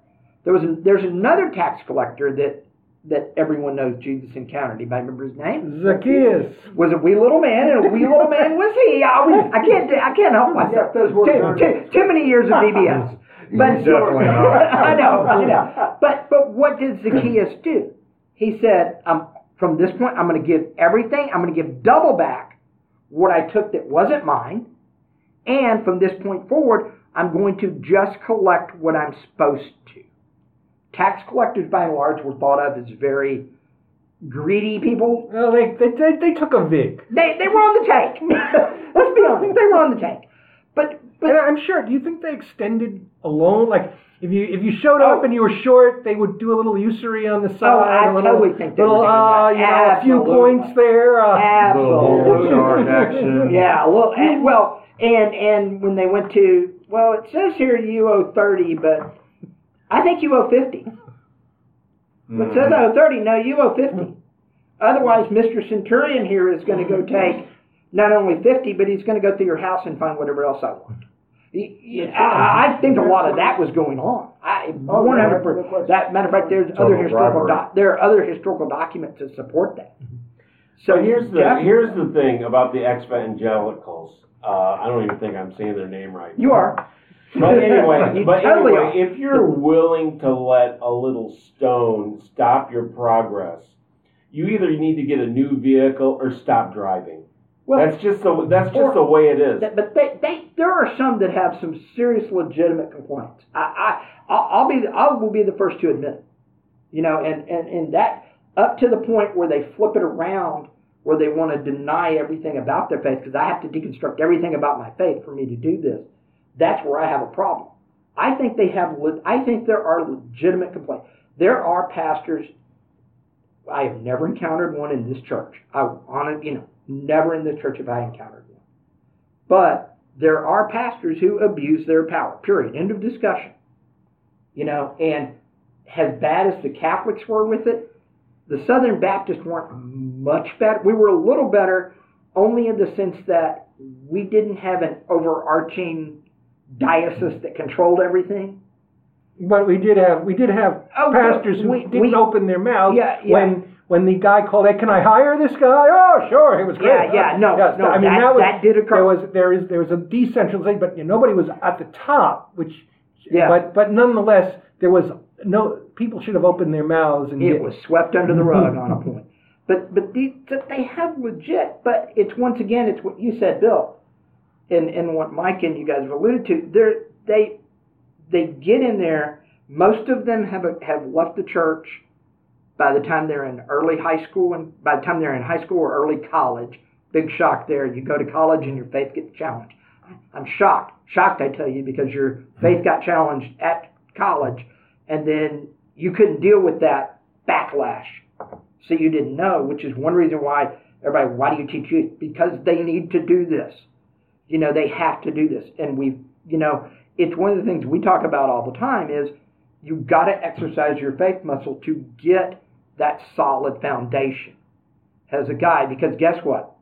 There was a, there's another tax collector that that everyone knows Jesus encountered. Anybody remember his name? Zacchaeus was a wee little man, and a wee little man was he. I, always, I can't I can't help myself. those words Too, too, too many years of VBS. But Definitely not. I know, I know. But but what did Zacchaeus do? He said, um, from this point, I'm going to give everything. I'm going to give double back what I took that wasn't mine, and from this point forward, I'm going to just collect what I'm supposed to. Tax collectors, by and large, were thought of as very greedy people. well they, they, they, they took a vig They they were on the take. Let's be honest, they were on the take. But but and i'm sure do you think they extended a loan like if you if you showed up Oh. and you were short they would do a little usury on the side Oh, I a little, totally think they little were doing uh, that. you know a few points there uh, Absolutely. Shark action. Yeah, well, and, well, and and when they went to, well, it says here you owe thirty, but I think you owe fifty. It says I owe thirty. No, you owe fifty. Otherwise, Mister Centurion here is going to go take not only fifty, but he's going to go through your house and find whatever else I want. Y- y- I, I think a lot of that was going on. I Oh, one yeah, hundred no percent. That matter of fact, there's Total other historical bribery. doc, there are other historical documents that support that. So here's the Jeff, here's the thing about the exvangelicals. Uh, I don't even think I'm saying their name right. you are. But anyway, but totally anyway, are. if you're willing to let a little stone stop your progress, you either need to get a new vehicle or stop driving. Well, that's just the that's just the way it is. That- but they, they, there are some that have some serious, legitimate complaints. I, I, I'll be, I will be the first to admit it. You know, and, and, and that up to the point where they flip it around, where they want to deny everything about their faith, because I have to deconstruct everything about my faith for me to do this. That's where I have a problem. I think they have. I think there are legitimate complaints. There are pastors. I have never encountered one in this church. I on it, you know, never in the church have I encountered one. But there are pastors who abuse their power. Period. End of discussion. You know, and as bad as the Catholics were with it, the Southern Baptists weren't much better. We were a little better, only in the sense that we didn't have an overarching diocese that controlled everything. But we did have we did have Oh, pastors who we- didn't we- open their mouths Yeah, yeah. when when the guy called, "Hey, can I hire this guy?" Oh, sure, it was great. Yeah, yeah, no, Yes, no, I mean that- that, was, that did occur. There was there is there was a decentralization, but you know, nobody was at the top, which. Yeah. But but nonetheless, there was no people should have opened their mouths and It get- was swept under the rug on a point. But but these, they have legit. But it's once again, it's what you said, Bill, and and what Mike and you guys have alluded to. They're, they they get in there. Most of them have a, have left the church by the time they're in early high school, and by the time they're in high school or early college. Big shock there. You go to college and your faith gets challenged. I'm shocked, shocked I tell you, because your faith got challenged at college, and then you couldn't deal with that backlash, so you didn't know. Which is one reason why everybody, why do you teach youth? Because they need to do this. You know, they have to do this, and we, you know, it's one of the things we talk about all the time is you've got to exercise your faith muscle to get that solid foundation as a guy. Because guess what?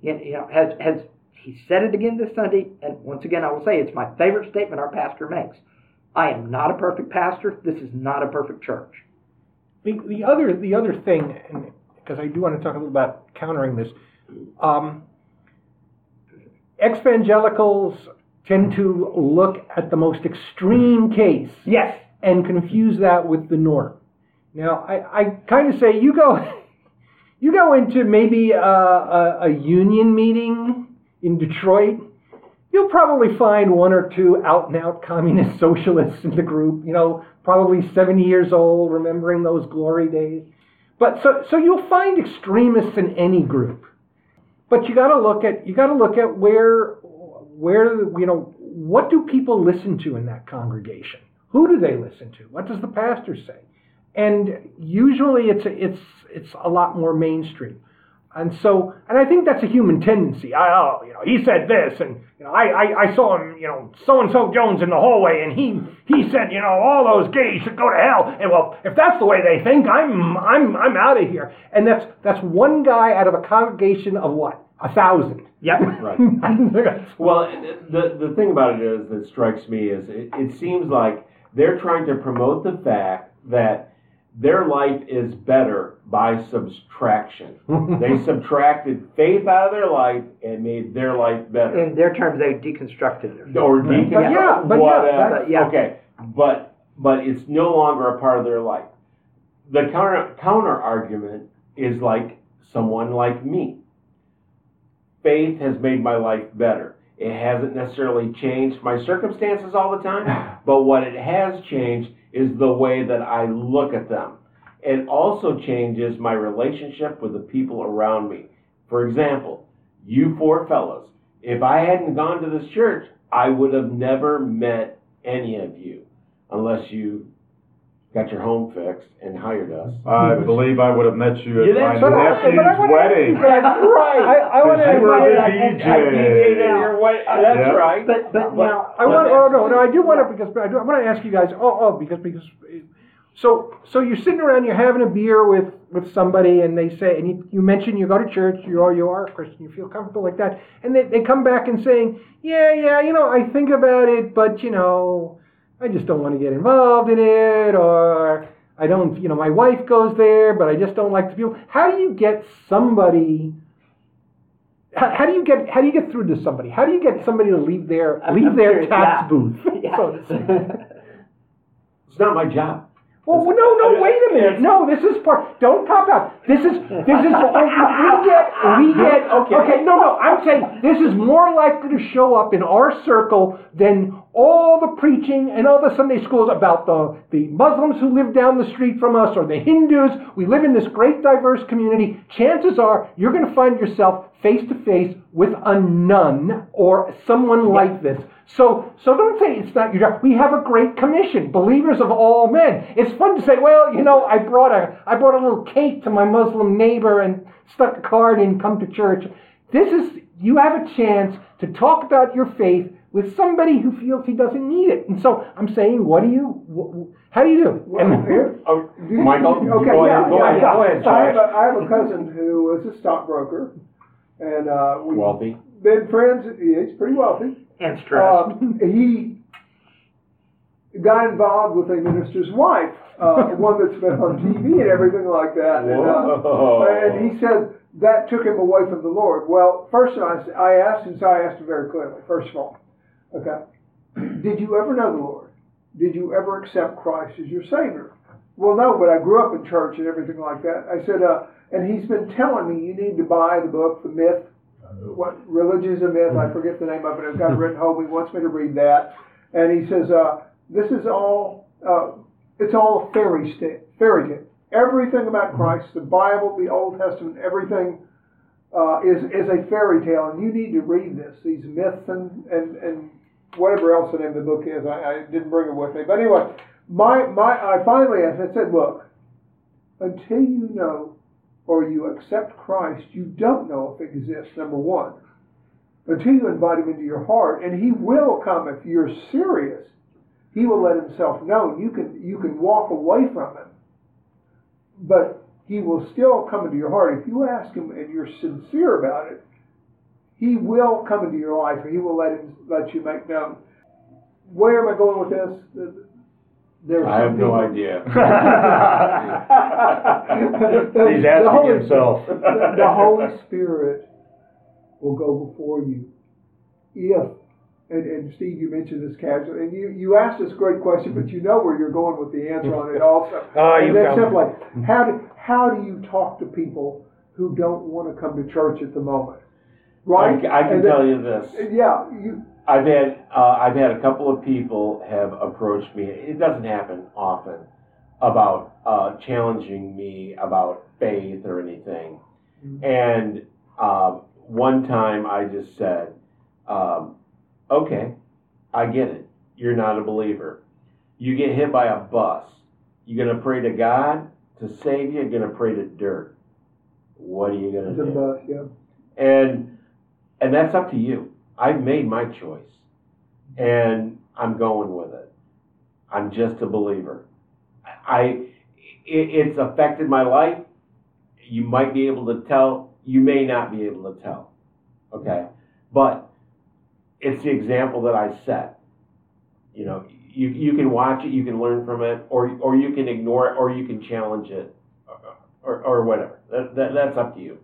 You know, has has he said it again this Sunday, and once again I will say it's my favorite statement our pastor makes. I am not a perfect pastor. This is not a perfect church. The, the other the other thing, because I do want to talk a little about countering this, um, exvangelicals tend to look at the most extreme case Yes. and confuse that with the norm. Now, I, I kind of say you go you go into maybe a, a, a union meeting in Detroit. You'll probably find one or two out and out communist socialists in the group. You know, probably 70 years old, remembering those glory days. But so so you'll find extremists in any group. But you got to look at you got to look at where where you know what do people listen to in that congregation? Who do they listen to? What does the pastor say? And usually it's a, it's it's a lot more mainstream. And so, and I think that's a human tendency. I, oh, you know, he said this, and you know, I, I, I saw him, you know, so and so Jones in the hallway, and he, he said, you know, all those gays should go to hell. And well, if that's the way they think, I'm, I'm, I'm out of here. And that's that's one guy out of a congregation of what, a thousand. Yep. Right. well, the the thing about it is that strikes me is it, it seems like they're trying to promote the fact that their life is better by subtraction. they subtracted faith out of their life and made their life better. In their terms, they deconstructed it. Or deconstructed. But yeah, but yeah, but yeah. Okay, but but it's no longer a part of their life. The counter counter argument is like someone like me. Faith has made my life better. It hasn't necessarily changed my circumstances all the time, but what it has changed is the way that I look at them. It also changes my relationship with the people around me. For example, you four fellows, if I hadn't gone to this church, I would have never met any of you unless you got your home fixed and hired us. I believe I would have met you at Yeah, my that's what I- nephew's but I wedding. That's right. I, I want Because you were to. the I DJ. At your wedding. That's Yeah. right. But but now I want. Oh no, no. I do want to because I, do, I want to ask you guys. Oh, oh, because because. So so you're sitting around, you're having a beer with with somebody, and they say, and you, you mention you go to church, you are you are a Christian, you feel comfortable like that, and they they come back and saying, yeah yeah, you know, I think about it, but you know, I just don't want to get involved in it, or I don't, you know, my wife goes there, but I just don't like the people. How do you get somebody? How, how do you get how do you get through to somebody? How do you get somebody to leave their leave I'm their curious, tax yeah. booth? Yeah. so? It's not my job. Well, well, no, no, wait a minute. No, this is part. Don't cop out. This is this is. We get we get. Okay. Okay, no, no. I'm saying this is more likely to show up in our circle than all the preaching and all the Sunday schools about the the Muslims who live down the street from us or the Hindus. We live in this great diverse community. Chances are you're going to find yourself face to face with a nun or someone like this. So, so don't say it's not your job. We have a great commission, believers of all men. It's fun to say, well, you know, I brought a, I brought a little cake to my Muslim neighbor and stuck a card in, come to church. This is, you have a chance to talk about your faith with somebody who feels he doesn't need it. And so I'm saying, what do you, wh- how do you do? Well, And- here- Oh, you- Michael, okay, go yeah, ahead. Go yeah, ahead. yeah. Go ahead, I have, a, I have a cousin who is a stockbroker, and uh, we've Wealthy. been friends. He's pretty wealthy. And stress. Uh, he got involved with a minister's wife, uh, one that's been on TV and everything like that. And, uh, and he said that took him away from the Lord. Well, first I, I asked him, so I asked him very clearly, first of all, okay, did you ever know the Lord? Did you ever accept Christ as your Savior? Well, no, but I grew up in church and everything like that. I said, uh, and he's been telling me you need to buy the book, The Myth, what religion is. I forget the name of it. It's got it written home. He wants me to read that, and he says, uh, "This is all. Uh, it's all fairy sta- fairy tale. Everything about Christ, the Bible, the Old Testament, everything uh, is is a fairy tale, and you need to read this. These myths and and and whatever else the name of the book is. I, I didn't bring it with me, but anyway, my my I finally. I said, look, until you know or you accept Christ, you don't know if it exists, number one. Until you invite him into your heart, and he will come if you're serious. He will let himself know. You can you can walk away from him. But he will still come into your heart. If you ask him and you're sincere about it, he will come into your life and he will let him let you make known. Where am I going with this? There's I have no idea. He's The asking Holy- himself. The, the Holy Spirit will go before you if, and, and Steve, you mentioned this casually, and you, you asked this great question, but you know where you're going with the answer on it also. Oh, and you that's how do, how do you talk to people who don't want to come to church at the moment? Right? I, I can And then- tell you this. Yeah, you, I've had uh, I've had a couple of people have approached me. It doesn't happen often about uh, challenging me about faith or anything. And um, one time I just said, um, "Okay, I get it. You're not a believer. You get hit by a bus. You're gonna pray to God to save you. You're gonna pray to dirt. What are you gonna The do? bus, yeah. and and that's up to you. I've made my choice, and I'm going with it. I'm just a believer. I it, it's affected my life. You might be able to tell. You may not be able to tell. Okay, but it's the example that I set. You know, you you can watch it, you can learn from it, or or you can ignore it, or you can challenge it, or or whatever. That, that that's up to you.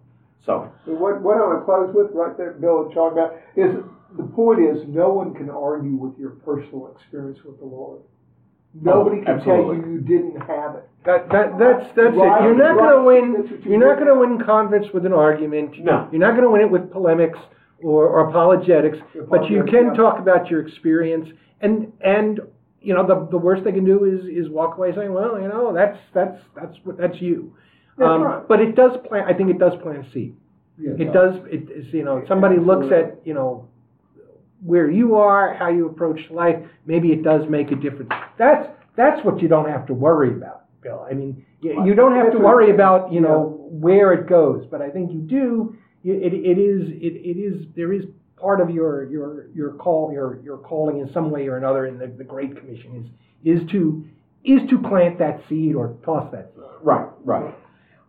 So. What, what I want to close with right there, Bill, and talking about is the point is no one can argue with your personal experience with the Lord. Nobody can tell you you didn't have it. That, that, that's that's Right, it. You're not right. going to win. You You're not going to win converts with an argument. No. You're not going to win it with polemics or, or apologetics. But you can yeah. talk about your experience, and and you know the the worst they can do is is walk away saying, well, you know, that's that's that's what that's you. Um, right. But it does plant. I think it does plant a seed. Yes, It does. It is. You know, somebody looks at you know where you are, how you approach life. Maybe it does make a difference. That's that's what you don't have to worry about, Bill. I mean, you, you don't have to worry about you know where it goes, but I think you do. It, it is it, it is there is part of your your your call your your calling in some way or another in the, the Great Commission is is to is to plant that seed or toss that seed. Right, right.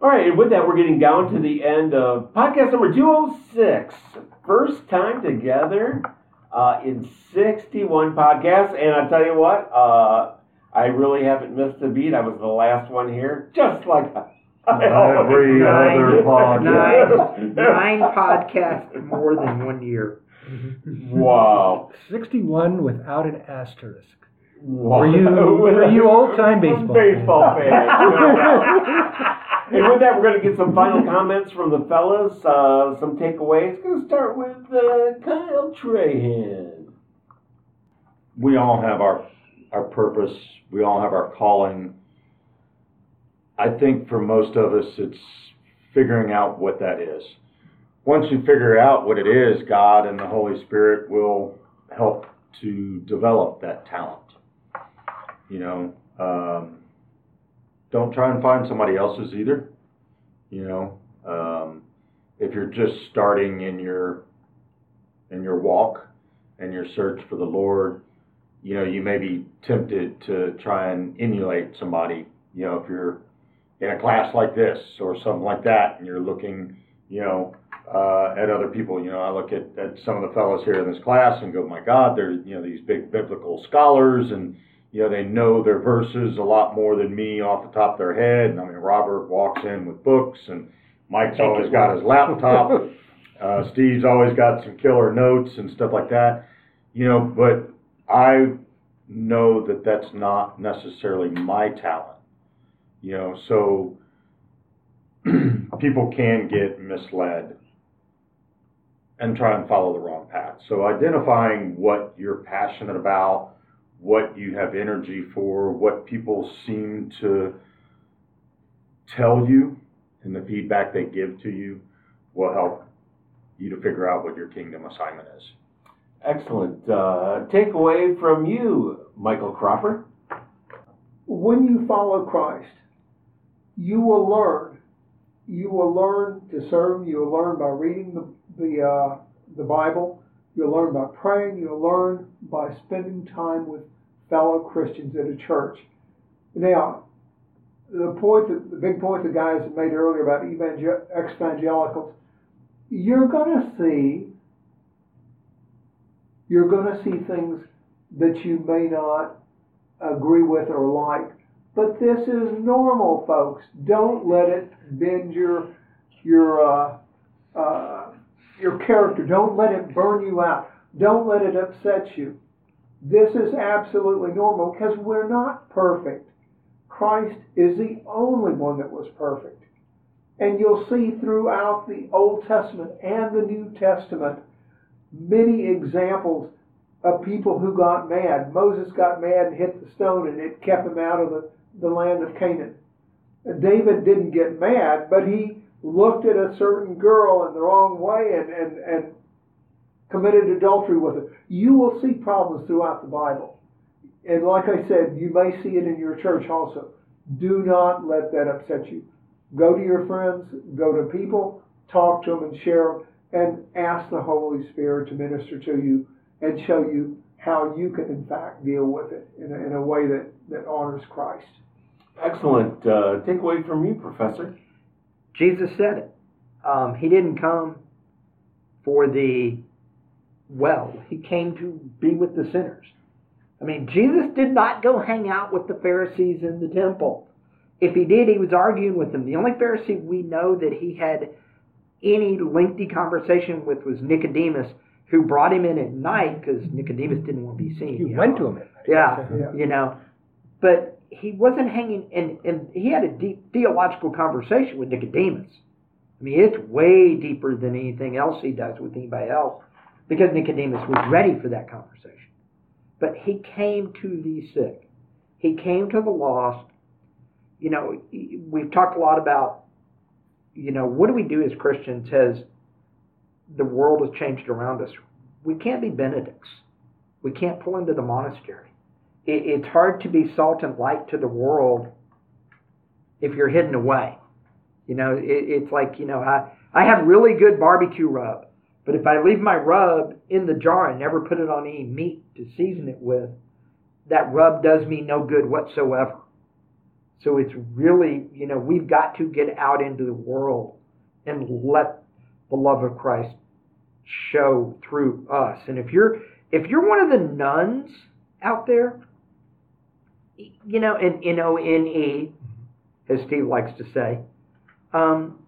All right, and with that, we're getting down to the end of podcast number 206. First time together uh, in 61 podcasts. And I tell you what, uh, I really haven't missed a beat. I was the last one here, just like Every other podcast. Nine, nine podcasts more than one year. Wow. Sixty-one without an asterisk. wow. For you- for you old-time baseball baseball fans. and with that, we're going to get some final comments from the fellas, uh, some takeaways. Going to start with uh, Kyle Trahan. we all have our our purpose. We all have our calling. I think for most of us, it's figuring out what that is. Once you figure out what it is, God and the Holy Spirit will help to develop that talent. You know, um, don't try and find somebody else's either. You know, um, if you're just starting in your in your walk and your search for the Lord, you know, you may be tempted to try and emulate somebody. You know, if you're in a class like this or something like that, and you're looking, you know, uh, at other people. You know, I look at, at some of the fellows here in this class and go, my God, they're you know these big biblical scholars, and you know they know their verses a lot more than me off the top of their head. And I mean, Robert walks in with books, and Mike's always got his laptop. Uh, Steve's always got some killer notes and stuff like that. You know, but I know that that's not necessarily my talent. You know, so people can get misled and try and follow the wrong path. So identifying what you're passionate about, what you have energy for, what people seem to tell you, and the feedback they give to you will help you to figure out what your kingdom assignment is. Excellent. Uh, takeaway from you, Michael Cropper. when you follow Christ, you will learn. You will learn to serve. You will learn by reading the the uh, the Bible. You'll learn by praying. You'll learn by spending time with fellow Christians at a church. Now, the point that the big point the guys made earlier about evangel- exvangelicals, you're going to see you're going to see things that you may not agree with or like. But this is normal, folks. Don't let it bend your your uh, uh, your character. Don't let it burn you out. Don't let it upset you. This is absolutely normal because we're not perfect. Christ is the only one that was perfect. And you'll see throughout the Old Testament and the New Testament many examples of people who got mad. Moses got mad and hit the stone, and it kept him out of the, the land of Canaan. David didn't get mad, but he looked at a certain girl in the wrong way and, and, and committed adultery with her. You will see problems throughout the Bible. and like I said, you may see it in your church also. Do not let that upset you. Go to your friends, go to people, talk to them and share them, and ask the Holy Spirit to minister to you and show you how you can, in fact, deal with it in a, in a way that, that honors Christ. Excellent. Uh, takeaway from you, Professor. Jesus said it. Um, he didn't come for the well, he came to be with the sinners. I mean, Jesus did not go hang out with the Pharisees in the temple. If he did, he was arguing with them. The only Pharisee we know that he had any lengthy conversation with was Nicodemus, who brought him in at night because Nicodemus didn't want to be seen. You went know. to him. at. Yeah, Yeah. you know, but he wasn't hanging, and and he had a deep theological conversation with Nicodemus. I mean, it's way deeper than anything else he does with anybody else, because Nicodemus was ready for that conversation. But he came to the sick. He came to the lost. You know, we've talked a lot about, you know, what do we do as Christians as the world has changed around us? We can't be Benedicts. We can't pull into the monastery. It's hard to be salt and light to the world if you're hidden away. You know, it, it's like, you know, I, I have really good barbecue rub, but if I leave my rub in the jar and never put it on any meat to season it with, that rub does me no good whatsoever. So it's really, you know, we've got to get out into the world and let the love of Christ show through us. And if you're if you're one of the nones out there, you know, and N O N E, as Steve likes to say, um,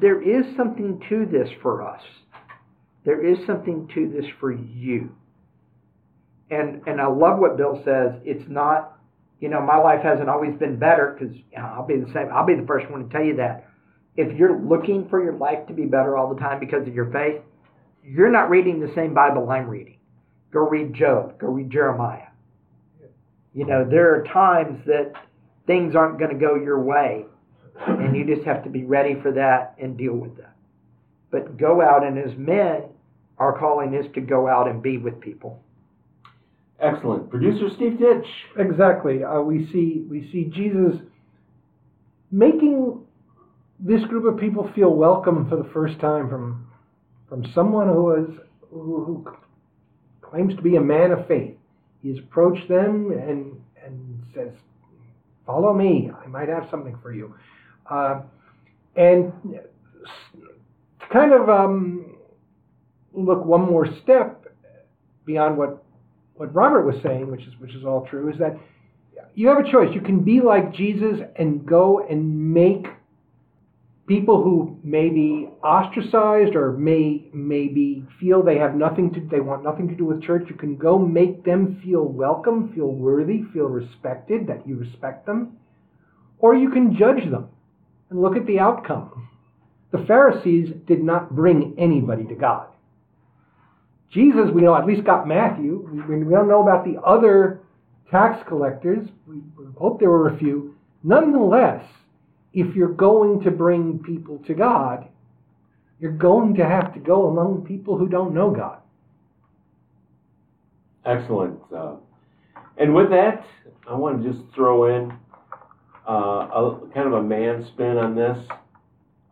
there is something to this for us. There is something to this for you. And and I love what Bill says. It's not, you know, my life hasn't always been better because you know, I'll be the same. I'll be the first one to tell you that. If you're looking for your life to be better all the time because of your faith, you're not reading the same Bible I'm reading. Go read Job. Go read Jeremiah. You know, there are times that things aren't going to go your way, and you just have to be ready for that and deal with that. But go out, and as men, our calling is to go out and be with people. Excellent. Producer Steve Ditch. Exactly. Uh, we see we see Jesus making this group of people feel welcome for the first time from from someone who is who, who claims to be a man of faith. He's approached them and and says, "Follow me. I might have something for you." Uh, and to kind of um, look one more step beyond what what Robert was saying, which is which is all true, is that you have a choice. You can be like Jesus and go and make people who may be ostracized or may maybe feel they have nothing to they want nothing to do with church. You can go make them feel welcome, feel worthy, feel respected, that you respect them. Or you can judge them and look at the outcome. The Pharisees did not bring anybody to God. Jesus, we know, at least got Matthew. We, don't know about the other tax collectors. We, hope there were a few. Nonetheless, if you're going to bring people to God, you're going to have to go among people who don't know God. Excellent. Uh, and with that, I want to just throw in a kind of a man spin on this.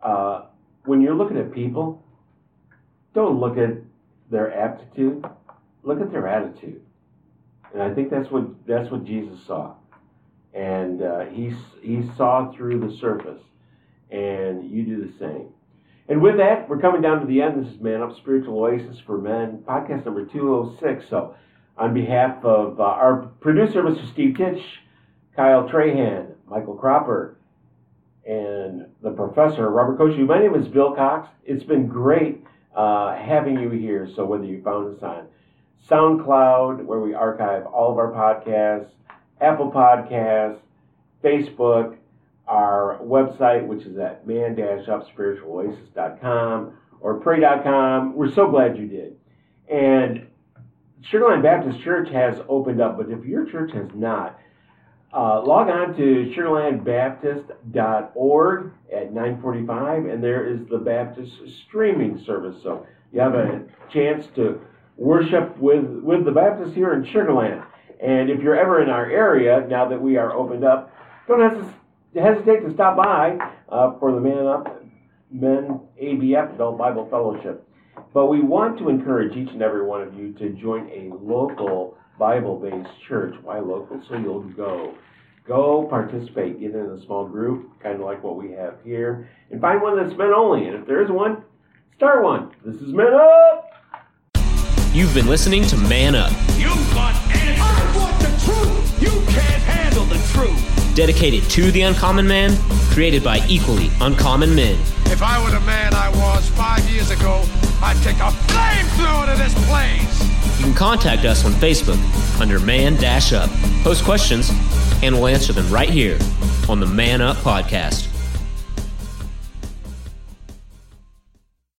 Uh, when you're looking at people, don't look at their aptitude, look at their attitude. And I think that's what that's what Jesus saw, and uh, he he saw through the surface, and you do the same. And with that, we're coming down to the end. This is Man Up Spiritual Oasis for Men, podcast number 206. So, on behalf of uh, our producer, Mr. Steve Titch, Kyle Trahan, Michael Cropper, and the professor, Robert Koshu, my name is Bill Cox. It's been great uh, having you here. So, whether you found us on SoundCloud, where we archive all of our podcasts, Apple Podcasts, Facebook, our website, which is at man-upspiritualoasis.com or pray.com. We're so glad you did. And Sugarland Baptist Church has opened up, but if your church has not, uh, log on to sugarlandbaptist.org at 945, and there is the Baptist streaming service. So you have a chance to worship with, with the Baptists here in Sugarland. And if you're ever in our area, now that we are opened up, don't hesitate, hesitate to stop by uh, for the Man Up Men ABF Adult Bible Fellowship. But we want to encourage each and every one of you to join a local Bible based church. Why local? So you'll go. Go participate, get in a small group, kind of like what we have here, and find one that's men only. And if there is one, start one. This is Men Up! You've been listening to Man Up, You want answers. I want the truth. You can't handle the truth. dedicated to the uncommon man, created by equally uncommon men. If I were the man I was five years ago, I'd take a flamethrower to this place. Can contact us on Facebook under Man Dash Up. Post questions, and we'll answer them right here on the Man Up Podcast.